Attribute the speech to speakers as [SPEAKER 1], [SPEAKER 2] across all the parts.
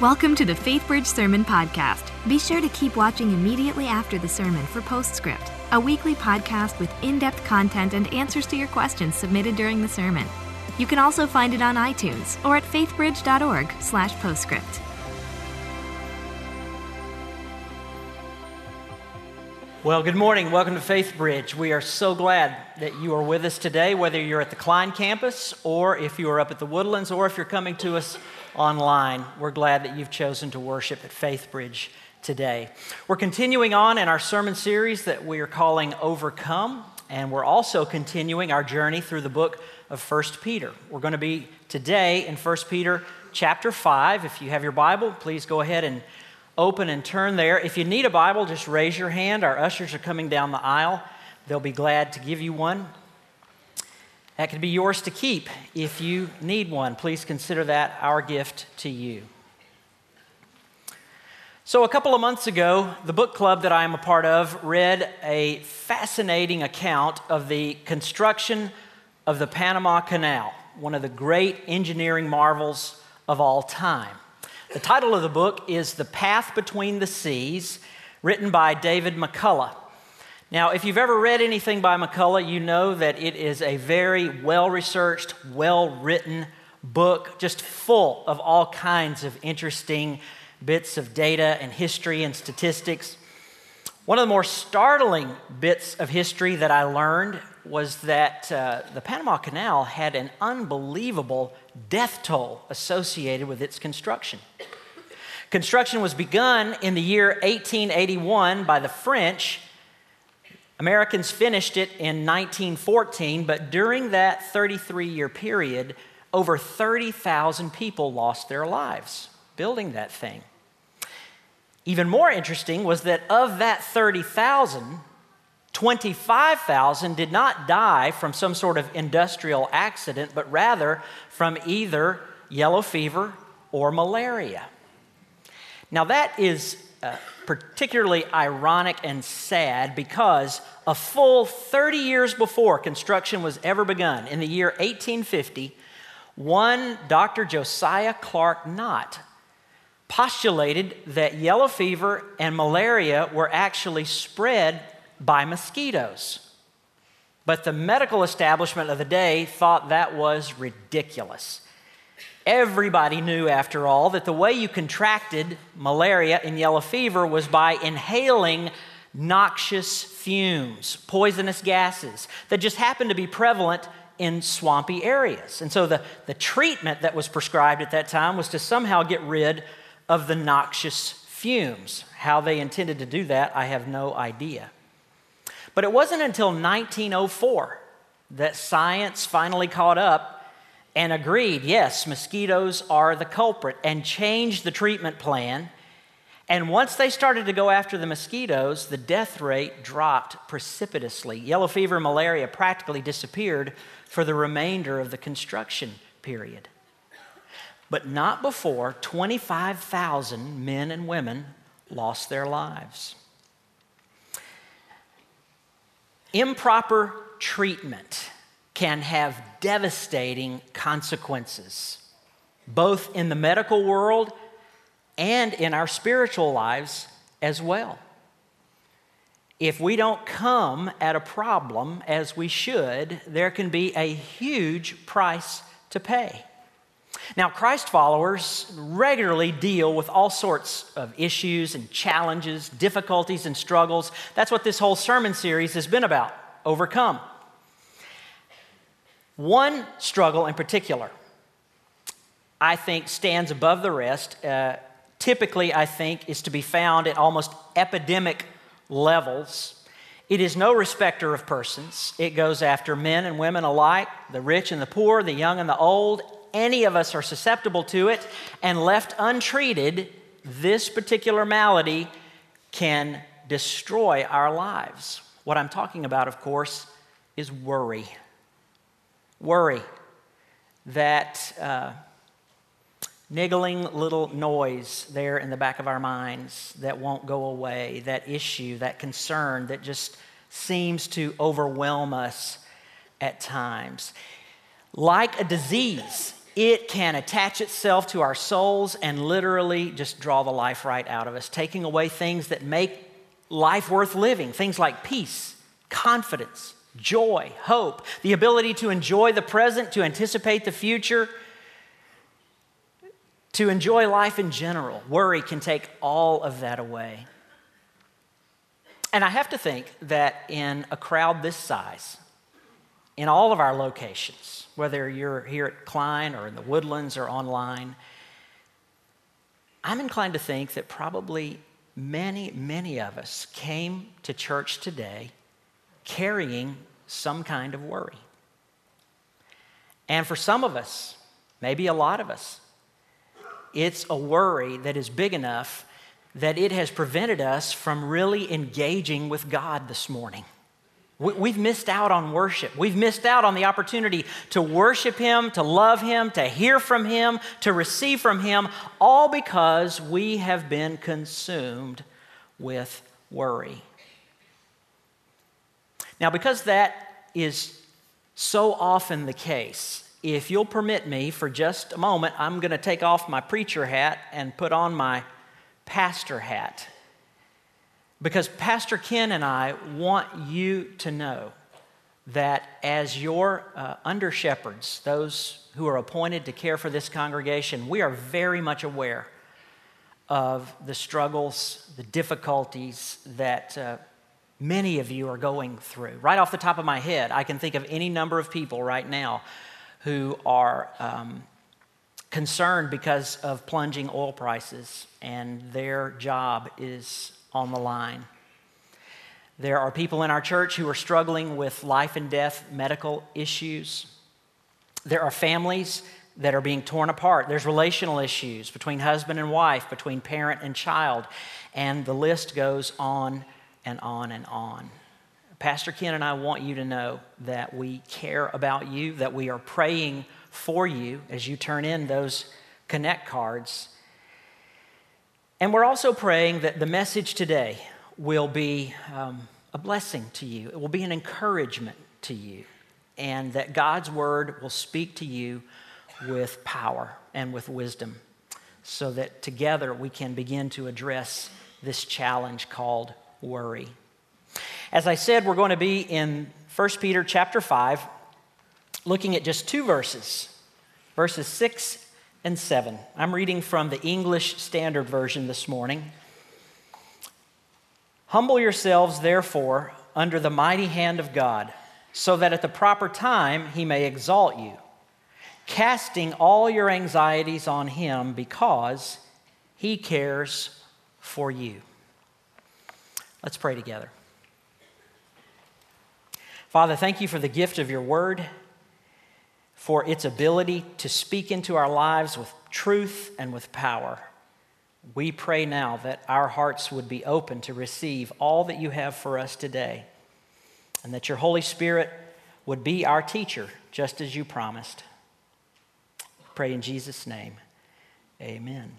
[SPEAKER 1] Welcome to the FaithBridge Sermon Podcast. Be sure to keep watching immediately after the sermon for Postscript, a weekly podcast with in depth content and answers to your questions submitted during the sermon. You can also find it on iTunes or at faithbridge.org/slash postscript.
[SPEAKER 2] Well, good morning. Welcome to Faith Bridge. We are so glad that you are with us today, whether you're at the Klein campus or if you are up at the Woodlands or if you're coming to us online. We're glad that you've chosen to worship at Faith Bridge today. We're continuing on in our sermon series that we are calling Overcome, and we're also continuing our journey through the book of 1 Peter. We're going to be today in 1 Peter chapter 5. If you have your Bible, please go ahead and open and turn there. If you need a Bible, just raise your hand. Our ushers are coming down the aisle. They'll be glad to give you one. That could be yours to keep if you need one. Please consider that our gift to you. So, a couple of months ago, the book club that I am a part of read a fascinating account of the construction of the Panama Canal, one of the great engineering marvels of all time. The title of the book is The Path Between the Seas, written by David McCullough. Now, if you've ever read anything by McCullough, you know that it is a very well researched, well written book, just full of all kinds of interesting bits of data and history and statistics. One of the more startling bits of history that I learned was that uh, the Panama Canal had an unbelievable death toll associated with its construction. Construction was begun in the year 1881 by the French. Americans finished it in 1914, but during that 33 year period, over 30,000 people lost their lives building that thing. Even more interesting was that of that 30,000, 25,000 did not die from some sort of industrial accident, but rather from either yellow fever or malaria. Now, that is uh, particularly ironic and sad because a full 30 years before construction was ever begun, in the year 1850, one Dr. Josiah Clark Nott postulated that yellow fever and malaria were actually spread by mosquitoes. But the medical establishment of the day thought that was ridiculous. Everybody knew, after all, that the way you contracted malaria and yellow fever was by inhaling noxious fumes, poisonous gases that just happened to be prevalent in swampy areas. And so the, the treatment that was prescribed at that time was to somehow get rid of the noxious fumes. How they intended to do that, I have no idea. But it wasn't until 1904 that science finally caught up and agreed yes, mosquitoes are the culprit and changed the treatment plan. And once they started to go after the mosquitoes, the death rate dropped precipitously. Yellow fever and malaria practically disappeared for the remainder of the construction period. But not before 25,000 men and women lost their lives. Improper treatment can have devastating consequences, both in the medical world and in our spiritual lives as well. If we don't come at a problem as we should, there can be a huge price to pay. Now, Christ followers regularly deal with all sorts of issues and challenges, difficulties and struggles. That's what this whole sermon series has been about overcome. One struggle in particular, I think, stands above the rest. Uh, typically, I think, is to be found at almost epidemic levels. It is no respecter of persons. It goes after men and women alike, the rich and the poor, the young and the old, any of us are susceptible to it, and left untreated, this particular malady can destroy our lives. What I'm talking about, of course, is worry. Worry. That uh, niggling little noise there in the back of our minds that won't go away, that issue, that concern that just seems to overwhelm us at times. Like a disease, it can attach itself to our souls and literally just draw the life right out of us, taking away things that make life worth living, things like peace, confidence, joy, hope, the ability to enjoy the present, to anticipate the future, to enjoy life in general. Worry can take all of that away. And I have to think that in a crowd this size, in all of our locations, whether you're here at Klein or in the woodlands or online, I'm inclined to think that probably many, many of us came to church today carrying some kind of worry. And for some of us, maybe a lot of us, it's a worry that is big enough that it has prevented us from really engaging with God this morning. We've missed out on worship. We've missed out on the opportunity to worship Him, to love Him, to hear from Him, to receive from Him, all because we have been consumed with worry. Now, because that is so often the case, if you'll permit me for just a moment, I'm going to take off my preacher hat and put on my pastor hat. Because Pastor Ken and I want you to know that as your uh, under shepherds, those who are appointed to care for this congregation, we are very much aware of the struggles, the difficulties that uh, many of you are going through. Right off the top of my head, I can think of any number of people right now who are um, concerned because of plunging oil prices and their job is on the line. There are people in our church who are struggling with life and death medical issues. There are families that are being torn apart. There's relational issues between husband and wife, between parent and child, and the list goes on and on and on. Pastor Ken and I want you to know that we care about you, that we are praying for you as you turn in those connect cards. And we're also praying that the message today will be um, a blessing to you, it will be an encouragement to you, and that God's word will speak to you with power and with wisdom so that together we can begin to address this challenge called worry. As I said, we're going to be in 1 Peter chapter 5, looking at just two verses, verses 6 and 7. I'm reading from the English Standard Version this morning. Humble yourselves, therefore, under the mighty hand of God, so that at the proper time he may exalt you, casting all your anxieties on him because he cares for you. Let's pray together. Father, thank you for the gift of your word, for its ability to speak into our lives with truth and with power. We pray now that our hearts would be open to receive all that you have for us today, and that your Holy Spirit would be our teacher, just as you promised. Pray in Jesus' name. Amen.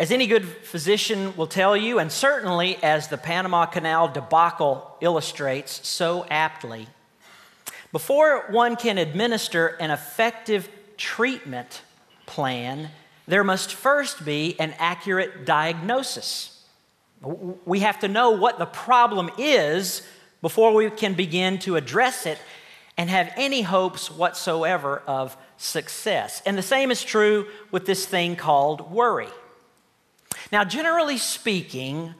[SPEAKER 2] As any good physician will tell you, and certainly as the Panama Canal debacle illustrates so aptly, before one can administer an effective treatment plan, there must first be an accurate diagnosis. We have to know what the problem is before we can begin to address it and have any hopes whatsoever of success. And the same is true with this thing called worry. Now, generally speaking,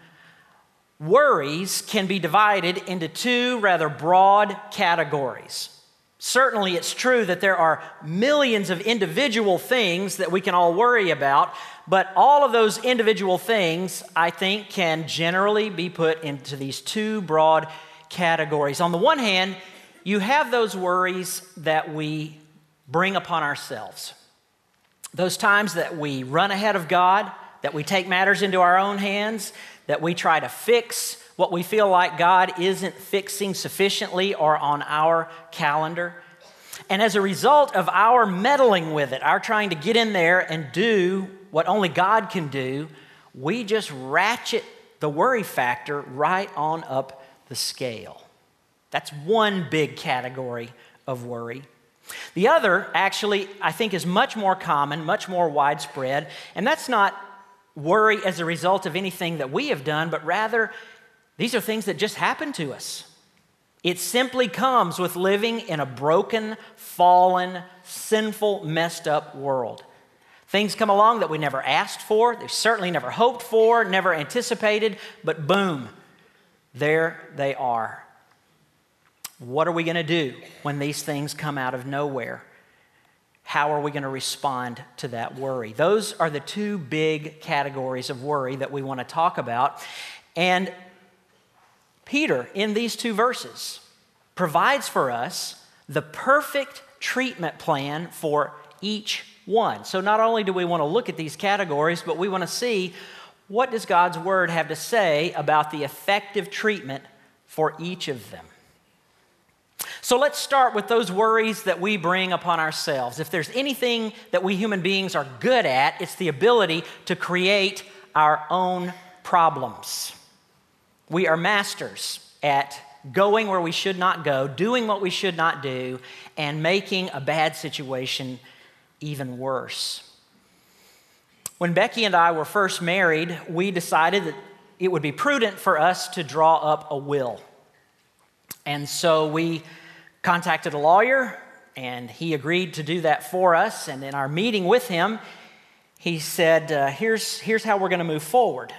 [SPEAKER 2] worries can be divided into two rather broad categories. Certainly, it's true that there are millions of individual things that we can all worry about, but all of those individual things, I think, can generally be put into these two broad categories. On the one hand, you have those worries that we bring upon ourselves. Those times that we run ahead of God, that we take matters into our own hands, that we try to fix what we feel like God isn't fixing sufficiently or on our calendar. And as a result of our meddling with it, our trying to get in there and do what only God can do, we just ratchet the worry factor right on up the scale. That's one big category of worry. The other, actually, I think is much more common, much more widespread, and that's not worry as a result of anything that we have done, but rather these are things that just happen to us. It simply comes with living in a broken, fallen, sinful, messed up world. Things come along that we never asked for, they certainly never hoped for, never anticipated, but boom, there they are. What are we going to do when these things come out of nowhere? How are we going to respond to that worry? Those are the two big categories of worry that we want to talk about. And Peter, in these two verses, provides for us the perfect treatment plan for each one. So not only do we want to look at these categories, but we want to see what does God's word have to say about the effective treatment for each of them. So let's start with those worries that we bring upon ourselves. If there's anything that we human beings are good at, it's the ability to create our own problems. We are masters at going where we should not go, doing what we should not do, and making a bad situation even worse. When Becky and I were first married, we decided that it would be prudent for us to draw up a will. And so we contacted a lawyer, and he agreed to do that for us. And in our meeting with him, he said, uh, here's, here's how we're going to move forward.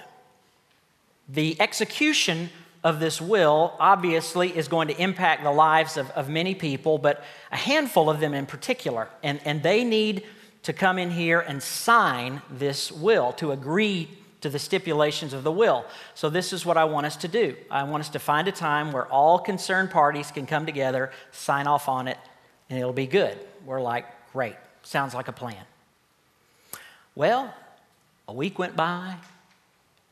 [SPEAKER 2] The execution of this will obviously is going to impact the lives of, of many people, but a handful of them in particular. And, and they need to come in here and sign this will, to agree to the stipulations of the will. So, this is what I want us to do. I want us to find a time where all concerned parties can come together, sign off on it, and it'll be good. We're like, great, sounds like a plan. Well, a week went by,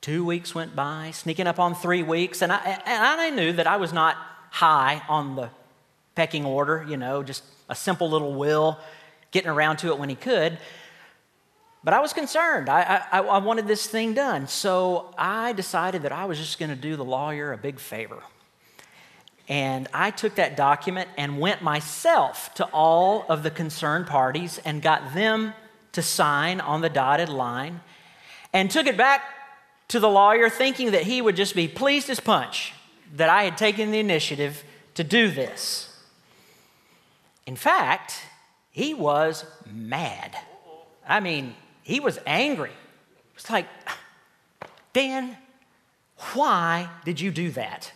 [SPEAKER 2] Two weeks went by, sneaking up on three weeks, and I, and I knew that I was not high on the pecking order, you know, just a simple little will, getting around to it when he could. But I was concerned. I, I, I wanted this thing done. So I decided that I was just going to do the lawyer a big favor. And I took that document and went myself to all of the concerned parties and got them to sign on the dotted line and took it back to the lawyer, thinking that he would just be pleased as punch that I had taken the initiative to do this. In fact, he was mad. I mean, he was angry. It's like, Dan, why did you do that?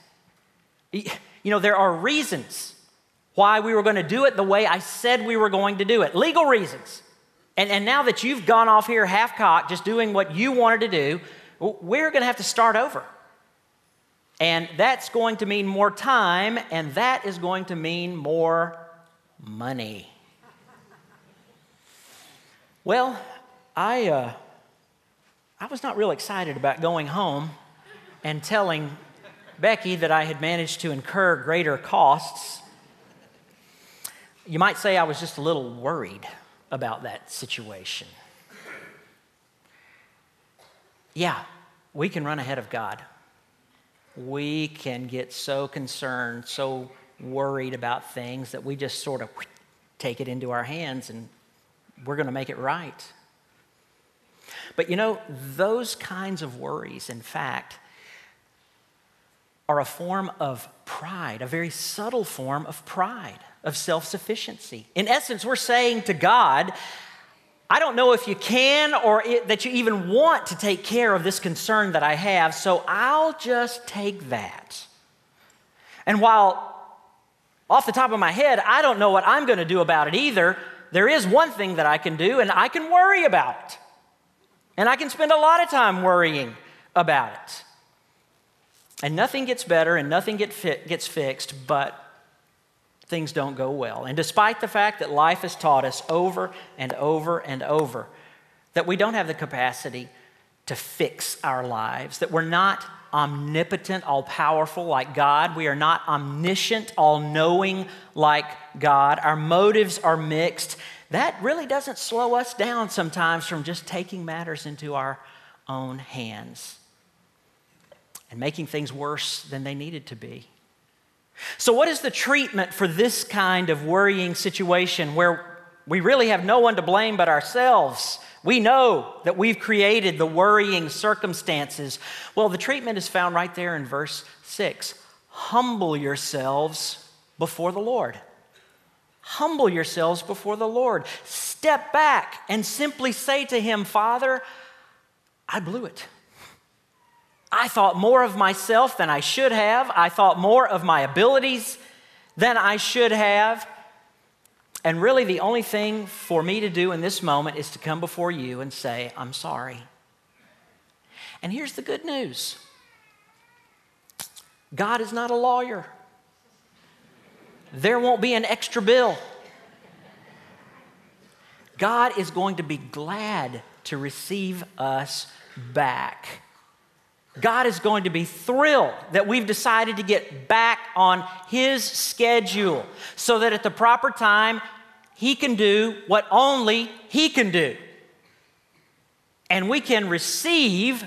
[SPEAKER 2] You know, there are reasons why we were going to do it the way I said we were going to do it, legal reasons. And, and now that you've gone off here half cocked, just doing what you wanted to do, we're going to have to start over. And that's going to mean more time, and that is going to mean more money. Well, I, uh, I was not real excited about going home and telling Becky that I had managed to incur greater costs. You might say I was just a little worried about that situation. Yeah, we can run ahead of God. We can get so concerned, so worried about things that we just sort of take it into our hands and we're going to make it right. But you know, those kinds of worries, in fact, are a form of pride, a very subtle form of pride, of self sufficiency. In essence, we're saying to God, I don't know if you can or it, that you even want to take care of this concern that I have, so I'll just take that. And while off the top of my head, I don't know what I'm going to do about it either, there is one thing that I can do, and I can worry about. And I can spend a lot of time worrying about it. And nothing gets better and nothing get fit, gets fixed, but things don't go well. And despite the fact that life has taught us over and over and over that we don't have the capacity to fix our lives, that we're not omnipotent, all powerful like God, we are not omniscient, all knowing like God, our motives are mixed, that really doesn't slow us down sometimes from just taking matters into our own hands and making things worse than they needed to be. So, what is the treatment for this kind of worrying situation where we really have no one to blame but ourselves? We know that we've created the worrying circumstances. Well, the treatment is found right there in verse 6. Humble yourselves before the Lord. Humble yourselves before the Lord. Step back and simply say to Him, Father, I blew it. I thought more of myself than I should have. I thought more of my abilities than I should have. And really, the only thing for me to do in this moment is to come before you and say, I'm sorry. And here's the good news God is not a lawyer, there won't be an extra bill. God is going to be glad to receive us back. God is going to be thrilled that we've decided to get back on His schedule so that at the proper time, He can do what only He can do. And we can receive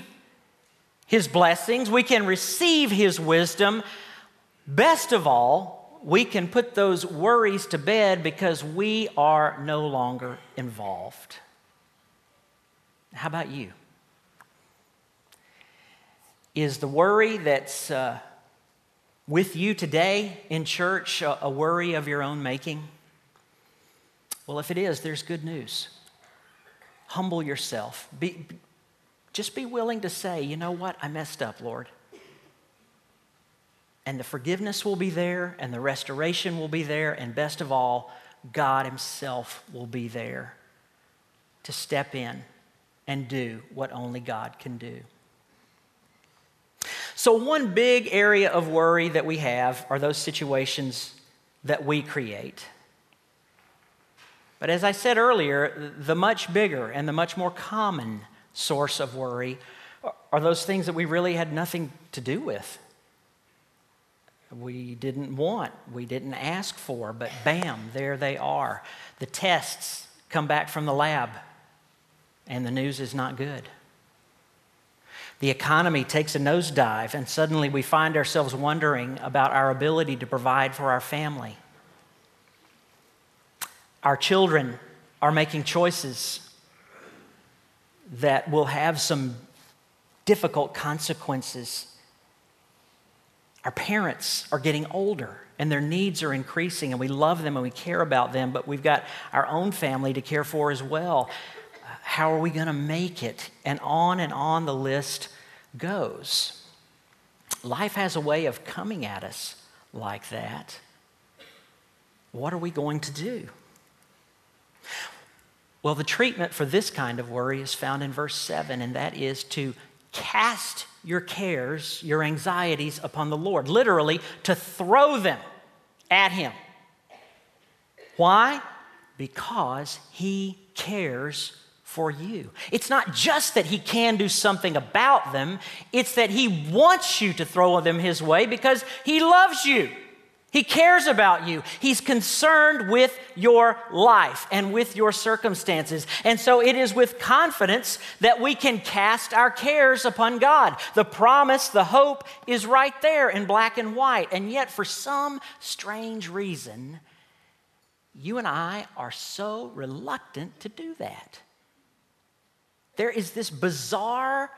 [SPEAKER 2] His blessings, we can receive His wisdom. Best of all, we can put those worries to bed because we are no longer involved. How about you? Is the worry that's uh, with you today in church a, a worry of your own making? Well, if it is, there's good news. Humble yourself. Be, just be willing to say, you know what, I messed up, Lord. And the forgiveness will be there, and the restoration will be there, and best of all, God Himself will be there to step in and do what only God can do. So, one big area of worry that we have are those situations that we create. But as I said earlier, the much bigger and the much more common source of worry are those things that we really had nothing to do with. We didn't want, we didn't ask for, but bam, there they are. The tests come back from the lab, and the news is not good. The economy takes a nosedive, and suddenly we find ourselves wondering about our ability to provide for our family. Our children are making choices that will have some difficult consequences. Our parents are getting older and their needs are increasing, and we love them and we care about them, but we've got our own family to care for as well uh, how are we going to make it? And on and on the list goes. Life has a way of coming at us like that. What are we going to do? Well, the treatment for this kind of worry is found in verse 7, and that is to cast your cares, your anxieties upon the Lord. Literally, to throw them at Him. Why? Because He cares for you. It's not just that He can do something about them, it's that He wants you to throw them His way because He loves you. He cares about you. He's concerned with your life and with your circumstances. And so it is with confidence that we can cast our cares upon God. The promise, the hope is right there in black and white. And yet, for some strange reason, you and I are so reluctant to do that there is this bizarre,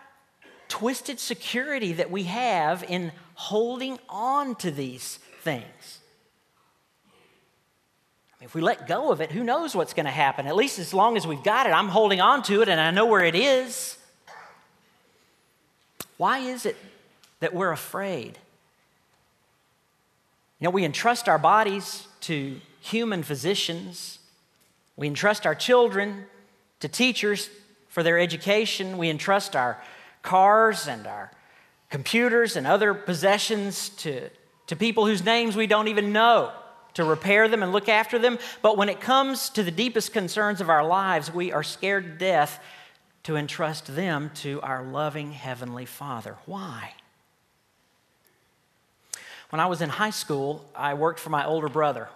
[SPEAKER 2] twisted security that we have in holding on to these things. I mean, If we let go of it, who knows what's going to happen? At least as long as we've got it, I'm holding on to it and I know where it is. Why is it that we're afraid? You know, we entrust our bodies to human physicians, we entrust our children to teachers for their education. We entrust our cars and our computers and other possessions to, to people whose names we don't even know to repair them and look after them. But when it comes to the deepest concerns of our lives, we are scared to death to entrust them to our loving Heavenly Father. Why? When I was in high school, I worked for my older brother.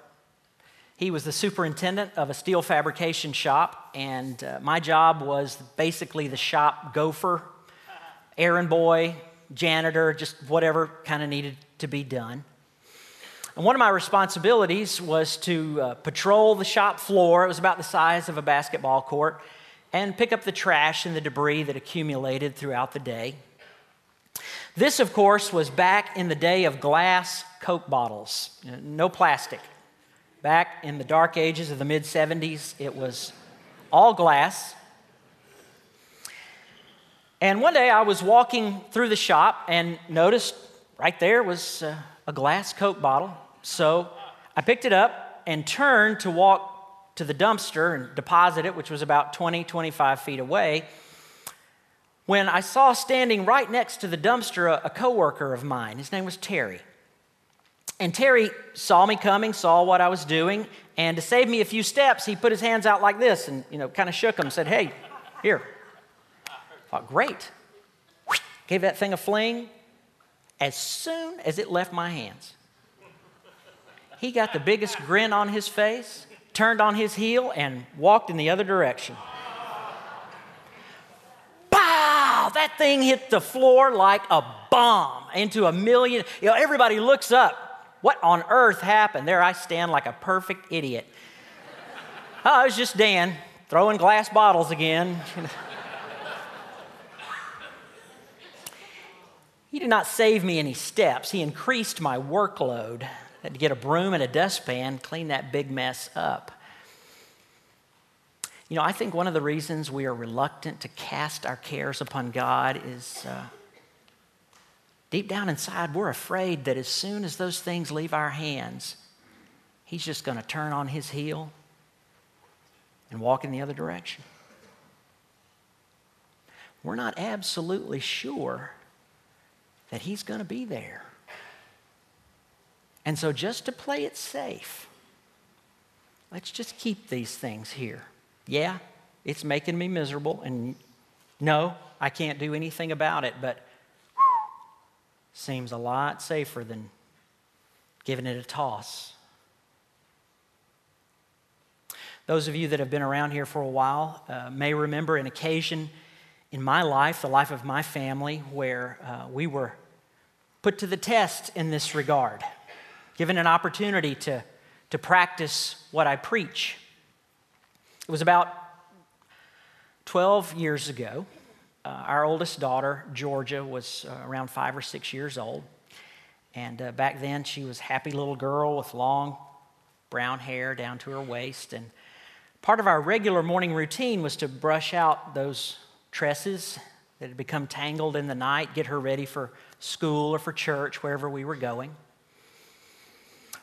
[SPEAKER 2] He was the superintendent of a steel fabrication shop, and uh, my job was basically the shop gopher, errand boy, janitor, just whatever kind of needed to be done. And one of my responsibilities was to uh, patrol the shop floor. It was about the size of a basketball court and pick up the trash and the debris that accumulated throughout the day. This, of course, was back in the day of glass Coke bottles, no plastic. Back in the dark ages of the mid 70s, it was all glass. And one day I was walking through the shop and noticed right there was uh, a glass Coke bottle. So I picked it up and turned to walk to the dumpster and deposit it, which was about 20, 25 feet away. When I saw standing right next to the dumpster a, a coworker of mine, his name was Terry. And Terry saw me coming, saw what I was doing, and to save me a few steps, he put his hands out like this and, you know, kind of shook them, said, Hey, here, thought, great. Gave that thing a fling. As soon as it left my hands, he got the biggest grin on his face, turned on his heel, and walked in the other direction. Pow! That thing hit the floor like a bomb into a million. You know, everybody looks up. What on earth happened? There I stand like a perfect idiot. Oh, it was just Dan throwing glass bottles again. He did not save me any steps. He increased my workload. I had to get a broom and a dustpan, clean that big mess up. You know, I think one of the reasons we are reluctant to cast our cares upon God is uh, deep down inside, we're afraid that as soon as those things leave our hands, He's just going to turn on His heel and walk in the other direction. We're not absolutely sure that He's going to be there. And so, just to play it safe, let's just keep these things here. Yeah, it's making me miserable, and no, I can't do anything about it, but whew, seems a lot safer than giving it a toss. Those of you that have been around here for a while uh, may remember an occasion in my life, the life of my family, where uh, we were put to the test in this regard, given an opportunity to, to practice what I preach. It was about 12 years ago. Uh, our oldest daughter, Georgia, was uh, around five or six years old. And uh, back then, she was a happy little girl with long brown hair down to her waist. And part of our regular morning routine was to brush out those tresses that had become tangled in the night, get her ready for school or for church, wherever we were going.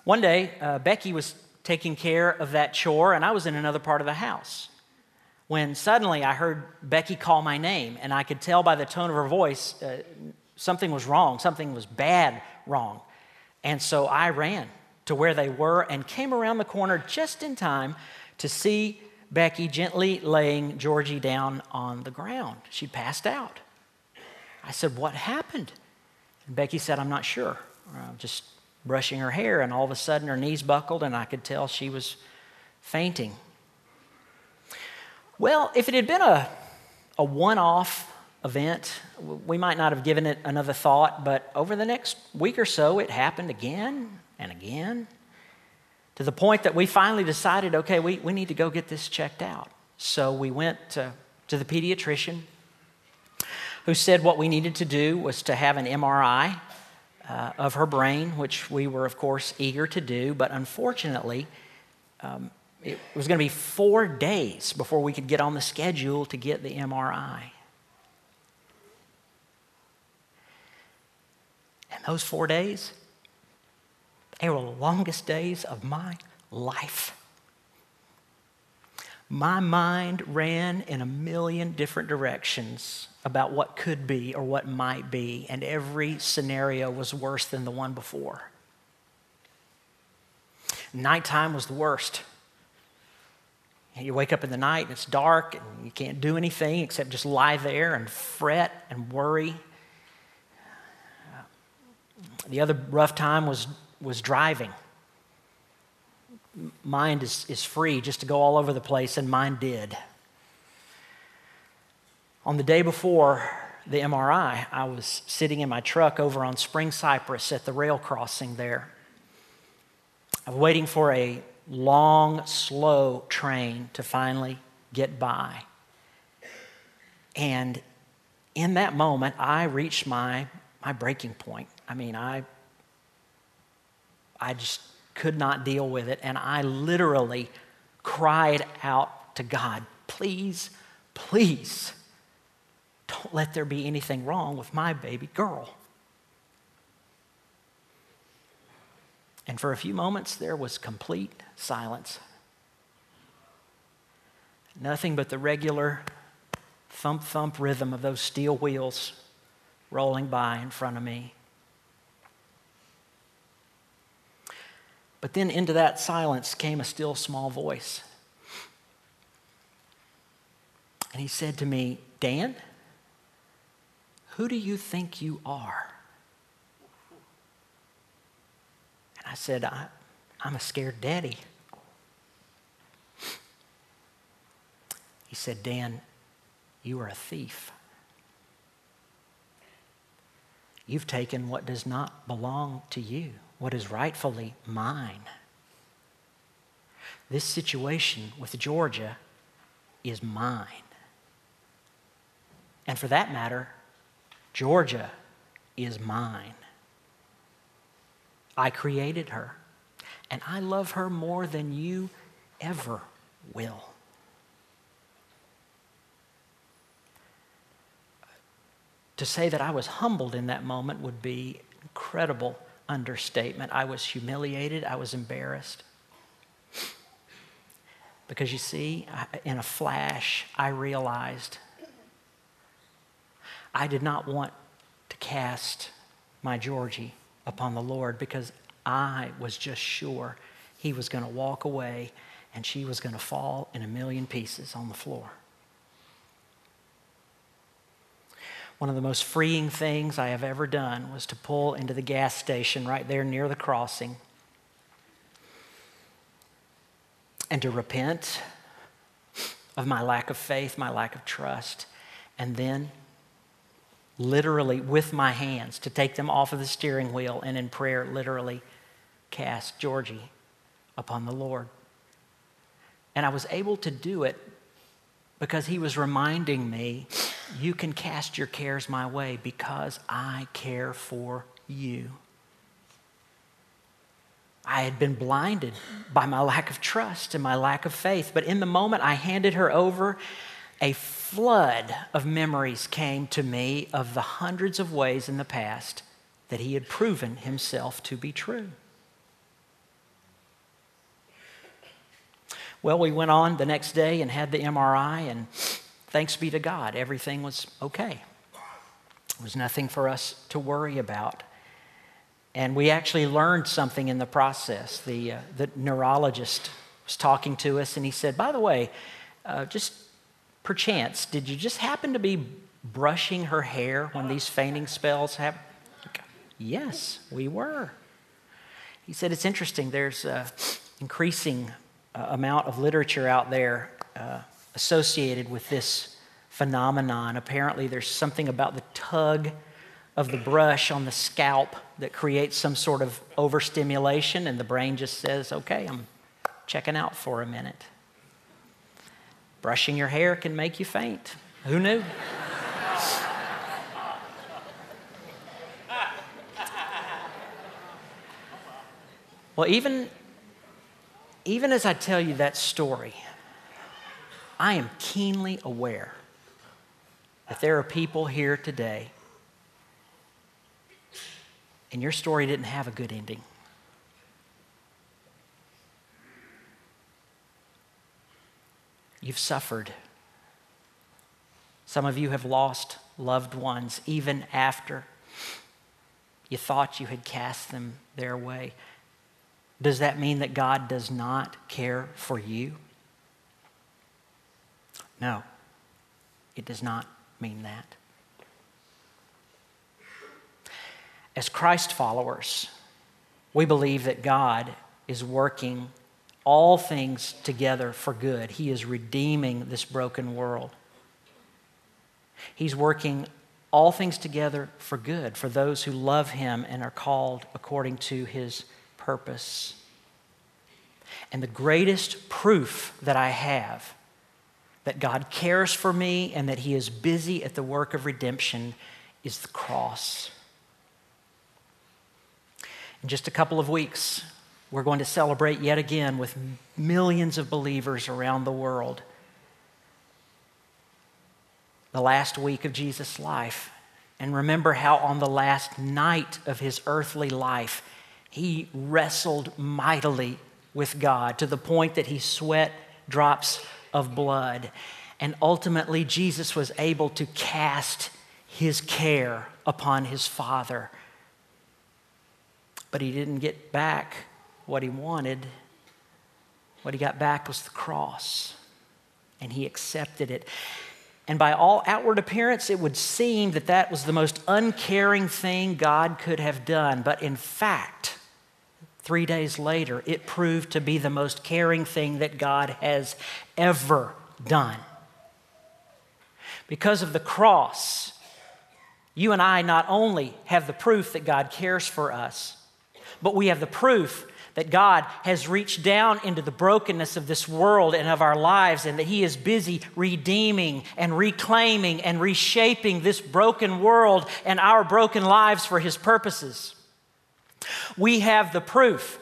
[SPEAKER 2] One day, uh, Becky was taking care of that chore, and I was in another part of the house. When suddenly I heard Becky call my name, and I could tell by the tone of her voice uh, something was wrong, something was bad wrong. And so I ran to where they were and came around the corner just in time to see Becky gently laying Georgie down on the ground. She'd passed out. I said, What happened? And Becky said, I'm not sure. I'm just brushing her hair, and all of a sudden her knees buckled, and I could tell she was fainting. Well, if it had been a, a one off event, we might not have given it another thought, but over the next week or so, it happened again and again to the point that we finally decided okay, we, we need to go get this checked out. So we went to, to the pediatrician who said what we needed to do was to have an MRI uh, of her brain, which we were, of course, eager to do. But unfortunately, um, it was going to be four days before we could get on the schedule to get the MRI. And those four days, they were the longest days of my life. My mind ran in a million different directions about what could be or what might be, and every scenario was worse than the one before. Nighttime was the worst. You wake up in the night and it's dark and you can't do anything except just lie there and fret and worry. The other rough time was, was driving. Mind is, is free just to go all over the place, and mine did. On the day before the MRI, I was sitting in my truck over on Spring Cypress at the rail crossing there. of waiting for a long, slow train to finally get by. And in that moment, I reached my, my breaking point. I mean, I, I just could not deal with it. And I literally cried out to God, please, please, don't let there be anything wrong with my baby girl. And for a few moments, there was complete silence. Nothing but the regular thump thump rhythm of those steel wheels rolling by in front of me. But then into that silence came a still small voice. And he said to me, Dan, who do you think you are? And I said, I, am a scared daddy. He said, Dan, you are a thief. You've taken what does not belong to you, what is rightfully mine. This situation with Georgia is mine. And for that matter, Georgia is mine. I created her, and I love her more than you ever will. To say that I was humbled in that moment would be incredible understatement. I was humiliated, I was embarrassed. Because you see, in a flash, I realized I did not want to cast my Georgie upon the Lord because I was just sure he was going to walk away and she was going to fall in a million pieces on the floor. One of the most freeing things I have ever done was to pull into the gas station right there near the crossing and to repent of my lack of faith, my lack of trust, and then literally with my hands to take them off of the steering wheel and in prayer, literally cast Georgie upon the Lord. And I was able to do it because he was reminding me you can cast your cares my way because I care for you. I had been blinded by my lack of trust and my lack of faith, but in the moment I handed her over, a flood of memories came to me of the hundreds of ways in the past that he had proven himself to be true. Well, we went on the next day and had the MRI, and thanks be to God, everything was okay. There was nothing for us to worry about. And we actually learned something in the process. The, uh, the neurologist was talking to us, and he said, By the way, uh, just perchance, did you just happen to be brushing her hair when these fainting spells happen? Yes, we were. He said, It's interesting, there's uh, increasing uh, amount of literature out there uh, associated with this phenomenon. Apparently, there's something about the tug of the brush on the scalp that creates some sort of overstimulation, and the brain just says, okay, I'm checking out for a minute. Brushing your hair can make you faint. Who knew? well, even, even as I tell you that story, I am keenly aware that there are people here today, and your story didn't have a good ending. You've suffered. Some of you have lost loved ones even after you thought you had cast them their way. Does that mean that God does not care for you? No, it does not mean that. As Christ followers, we believe that God is working all things together for good. He is redeeming this broken world. He's working all things together for good for those who love Him and are called according to His purpose. And the greatest proof that I have that God cares for me and that He is busy at the work of redemption is the cross. In just a couple of weeks, we're going to celebrate yet again with millions of believers around the world the last week of Jesus' life. And remember how on the last night of his earthly life, he wrestled mightily with God to the point that he sweat drops of blood. And ultimately, Jesus was able to cast his care upon his Father. But he didn't get back what he wanted. What he got back was the cross, and he accepted it. And by all outward appearance, it would seem that that was the most uncaring thing God could have done. But in fact, three days later, it proved to be the most caring thing that God has ever done. Because of the cross, you and I not only have the proof that God cares for us, but we have the proof that God has reached down into the brokenness of this world and of our lives, and that He is busy redeeming and reclaiming and reshaping this broken world and our broken lives for His purposes. We have the proof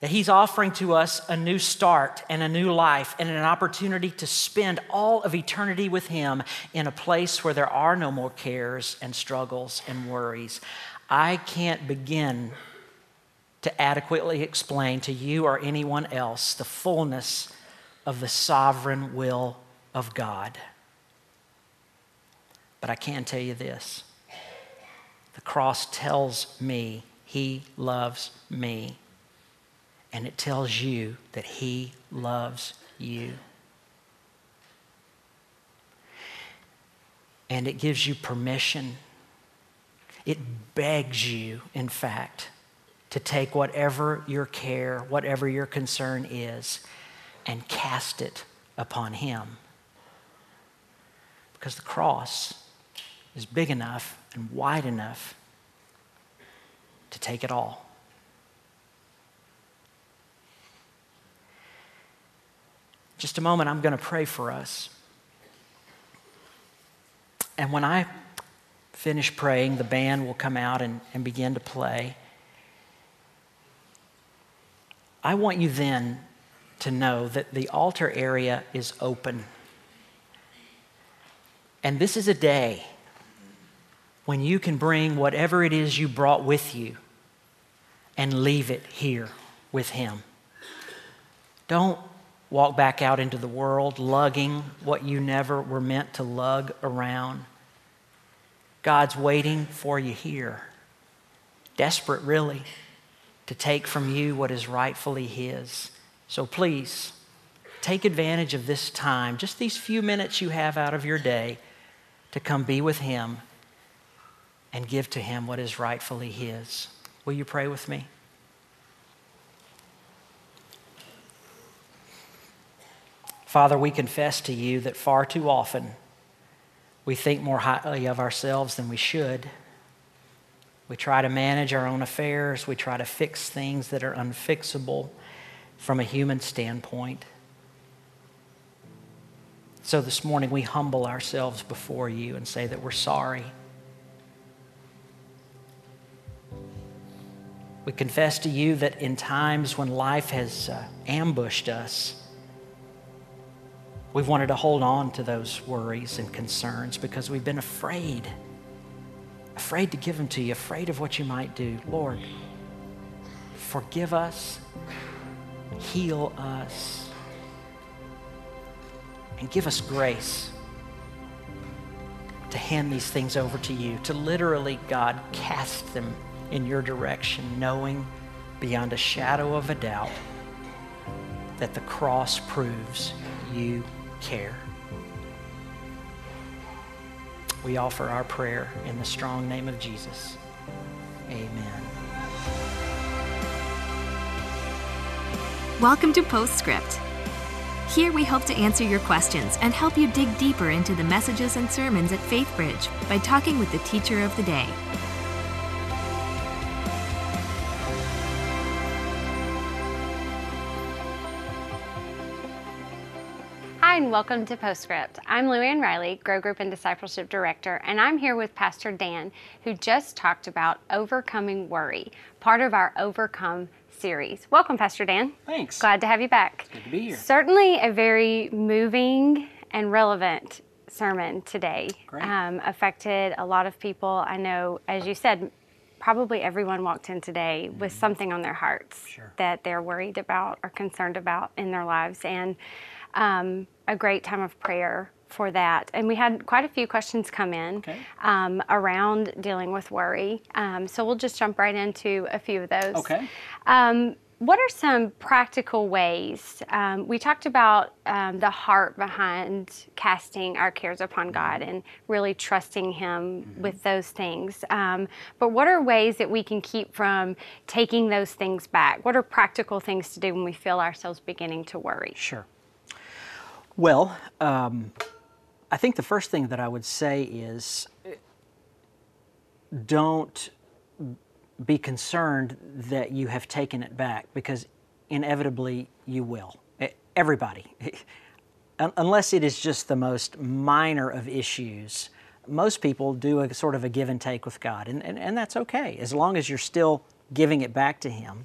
[SPEAKER 2] that He's offering to us a new start and a new life and an opportunity to spend all of eternity with Him in a place where there are no more cares and struggles and worries. I can't begin to adequately explain to you or anyone else the fullness of the sovereign will of God. But I can tell you this cross tells me He loves me, and it tells you that He loves you. And it gives you permission. It begs you, in fact, to take whatever your care, whatever your concern is, and cast it upon Him. Because the cross is big enough and wide enough to take it all. Just a moment, I'm going to pray for us. And when I finish praying, the band will come out and, and begin to play. I want you then to know that the altar area is open. And this is a day when you can bring whatever it is you brought with you and leave it here with Him. Don't walk back out into the world lugging what you never were meant to lug around. God's waiting for you here. Desperate, really to take from you what is rightfully His. So please, take advantage of this time, just these few minutes you have out of your day, to come be with Him and give to Him what is rightfully His. Will you pray with me? Father, we confess to you that far too often we think more highly of ourselves than we should. We try to manage our own affairs. We try to fix things that are unfixable from a human standpoint. So this morning, we humble ourselves before you and say that we're sorry. We confess to you that in times when life has uh, ambushed us, we've wanted to hold on to those worries and concerns because we've been afraid afraid to give them to you, afraid of what you might do. Lord, forgive us, heal us, and give us grace to hand these things over to you, to literally, God, cast them in your direction, knowing beyond a shadow of a doubt that the cross proves you care we offer our prayer in the strong name of Jesus. Amen.
[SPEAKER 1] Welcome to Postscript. Here we hope to answer your questions and help you dig deeper into the messages and sermons at FaithBridge by talking with the teacher of the day.
[SPEAKER 3] And welcome to Postscript. I'm Luann Riley, Grow Group and Discipleship Director, and I'm here with Pastor Dan, who just talked about overcoming worry, part of our Overcome series. Welcome, Pastor Dan.
[SPEAKER 2] Thanks.
[SPEAKER 3] Glad to have you back.
[SPEAKER 2] Good to be here.
[SPEAKER 3] Certainly a very moving and relevant sermon today.
[SPEAKER 2] Great.
[SPEAKER 3] Um, affected a lot of people. I know, as you said, probably everyone walked in today with something on their hearts
[SPEAKER 2] Sure.
[SPEAKER 3] that they're worried about or concerned about in their lives, and um, a great time of prayer for that. And we had quite a few questions come in
[SPEAKER 2] Okay.
[SPEAKER 3] um, around dealing with worry. Um, so we'll just jump right into a few of those.
[SPEAKER 2] Okay.
[SPEAKER 3] Um, what are some practical ways? Um, we talked about um, the heart behind casting our cares upon God and really trusting Him with those things. Um, but what are ways that we can keep from taking those things back? What are practical things to do when we feel ourselves beginning to worry?
[SPEAKER 2] Sure. Well, um, I think the first thing that I would say is don't be concerned that you have taken it back because inevitably you will. Everybody. Unless it is just the most minor of issues, most people do a sort of a give and take with God, and, and, and that's okay as long as you're still giving it back to Him.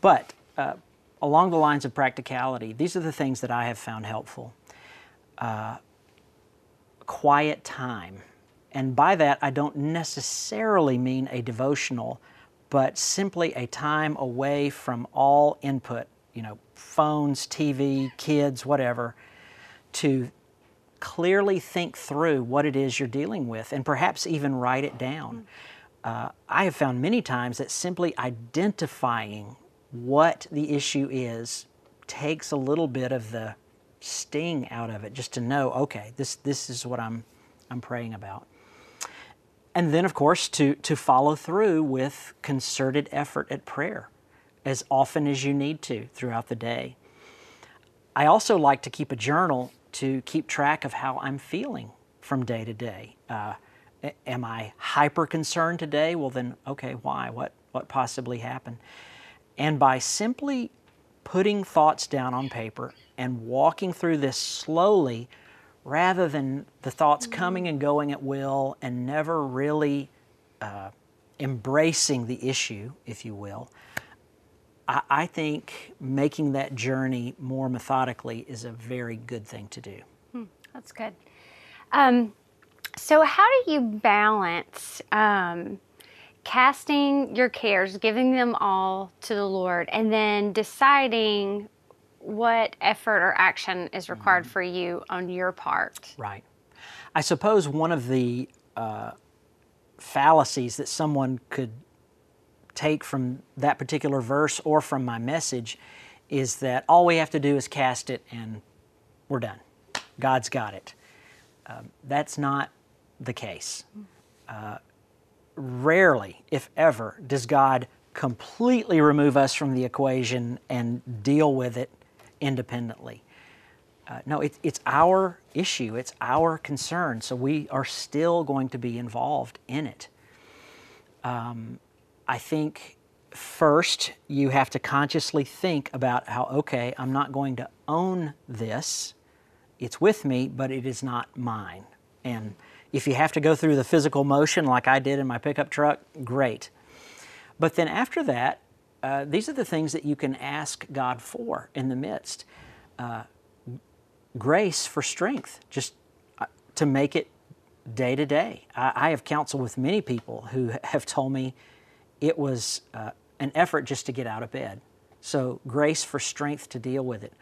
[SPEAKER 2] But uh, along the lines of practicality, these are the things that I have found helpful quiet time. And by that, I don't necessarily mean a devotional, but simply a time away from all input, you know, phones, TV, kids, whatever, to clearly think through what it is you're dealing with and perhaps even write it down. Uh, I have found many times that simply identifying what the issue is takes a little bit of the sting out of it just to know, okay, this, this is what I'm, I'm praying about. And then, of course, to, to follow through with concerted effort at prayer as often as you need to throughout the day. I also like to keep a journal to keep track of how I'm feeling from day to day. Uh, am I hyper concerned today? Well, then, okay, why? What, what possibly happened? And by simply putting thoughts down on paper and walking through this slowly, rather than the thoughts coming and going at will and never really uh, embracing the issue, if you will, I, I think making that journey more methodically is a very good thing to do.
[SPEAKER 3] That's good. Um, so, how do you balance um, casting your cares, giving them all to the Lord, and then deciding what effort or action is required for you on your part?
[SPEAKER 2] Right. I suppose one of the uh, fallacies that someone could take from that particular verse or from my message is that all we have to do is cast it and we're done. God's got it. Um, that's not the case. Uh, rarely, if ever, does God completely remove us from the equation and deal with it independently. Uh, no, it, it's our issue, it's our concern, so we are still going to be involved in it. Um, I think first you have to consciously think about how, okay, I'm not going to own this. It's with me, but it is not mine. And if you have to go through the physical motion like I did in my pickup truck, great. But then after that, uh, these are the things that you can ask God for in the midst. Uh, grace for strength, just uh, to make it day to day. I, I have counseled with many people who have told me it was uh, an effort just to get out of bed. So, grace for strength to deal with it,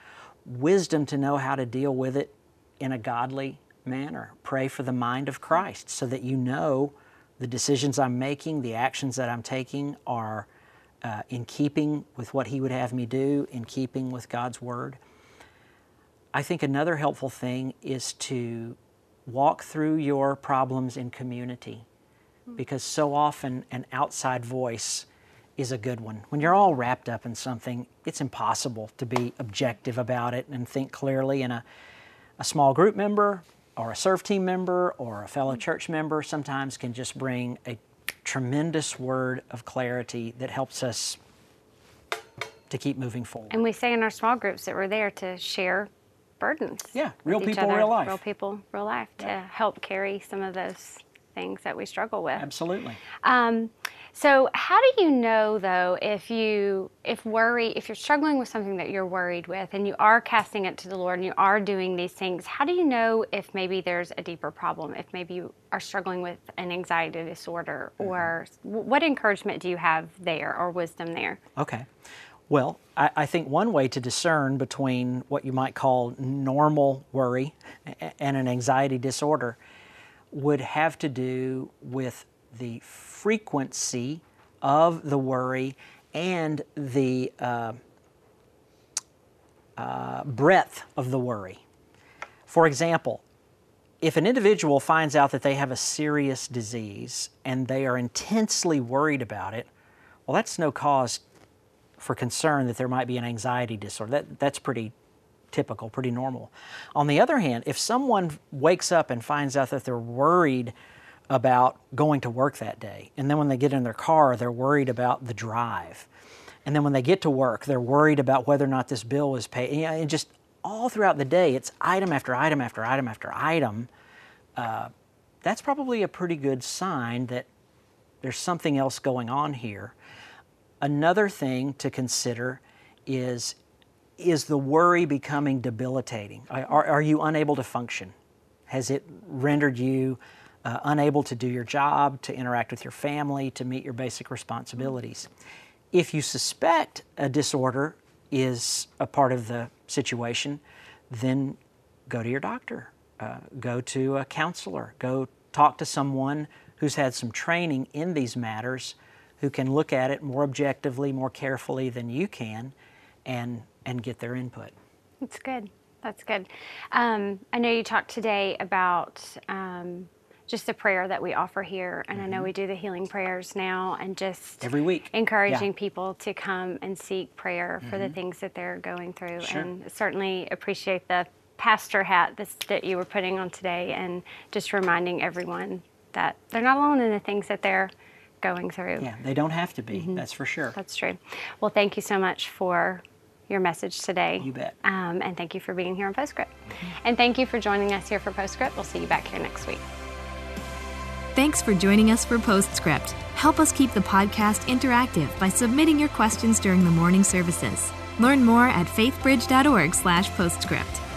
[SPEAKER 2] wisdom to know how to deal with it in a godly manner. Pray for the mind of Christ so that you know the decisions I'm making, the actions that I'm taking are uh, in keeping with what He would have me do, in keeping with God's Word. I think another helpful thing is to walk through your problems in community because so often an outside voice is a good one. When you're all wrapped up in something, it's impossible to be objective about it and think clearly. And a, a small group member or a serve team member or a fellow church member sometimes can just bring a tremendous word of clarity that helps us to keep moving forward.
[SPEAKER 3] And we say in our small groups that we're there to share burdens.
[SPEAKER 2] Yeah, real people,
[SPEAKER 3] other,
[SPEAKER 2] real life.
[SPEAKER 3] Real people, real life to help carry some of those things that we struggle with.
[SPEAKER 2] Absolutely.
[SPEAKER 3] Um, so, how do you know though if you if worry if you're struggling with something that you're worried with and you are casting it to the Lord and you are doing these things? How do you know if maybe there's a deeper problem? If maybe you are struggling with an anxiety disorder,
[SPEAKER 2] Mm-hmm.
[SPEAKER 3] or what encouragement do you have there or wisdom there?
[SPEAKER 2] Okay. Well, I, I think one way to discern between what you might call normal worry and an anxiety disorder would have to do with the frequency of the worry and the uh, uh, breadth of the worry. For example, if an individual finds out that they have a serious disease and they are intensely worried about it, well, that's no cause for concern that there might be an anxiety disorder. That, that's pretty typical, pretty normal. On the other hand, if someone wakes up and finds out that they're worried about going to work that day, and then when they get in their car, they're worried about the drive, and then when they get to work, they're worried about whether or not this bill is paid, and just all throughout the day, it's item after item after item after item. Uh, that's probably a pretty good sign that there's something else going on here. Another thing to consider is is the worry becoming debilitating? Are, are you unable to function? Has it rendered you uh, unable to do your job, to interact with your family, to meet your basic responsibilities? If you suspect a disorder is a part of the situation, then go to your doctor, uh, go to a counselor, go talk to someone who's had some training in these matters who can look at it more objectively, more carefully than you can, and, and get their input.
[SPEAKER 3] That's good. That's good. Um, I know you talked today about um, just the prayer that we offer here, and I know we do the healing prayers now, and just
[SPEAKER 2] Mm-hmm. Every week.
[SPEAKER 3] encouraging
[SPEAKER 2] Yeah. Mm-hmm.
[SPEAKER 3] people to come and seek prayer for the things that they're going through,
[SPEAKER 2] Sure.
[SPEAKER 3] and certainly appreciate the pastor hat that's, that you were putting on today, and just reminding everyone that they're not alone in the things that they're going through.
[SPEAKER 2] Yeah, they don't have to be,
[SPEAKER 3] Mm-hmm.
[SPEAKER 2] that's for sure.
[SPEAKER 3] That's true. Well, thank you so much for your message today.
[SPEAKER 2] You bet.
[SPEAKER 3] Um, and thank you for being here on Postscript. And thank you for joining us here for Postscript. We'll see you back here next week.
[SPEAKER 1] Thanks for joining us for Postscript. Help us keep the podcast interactive by submitting your questions during the morning services. Learn more at faithbridge.org/postscript.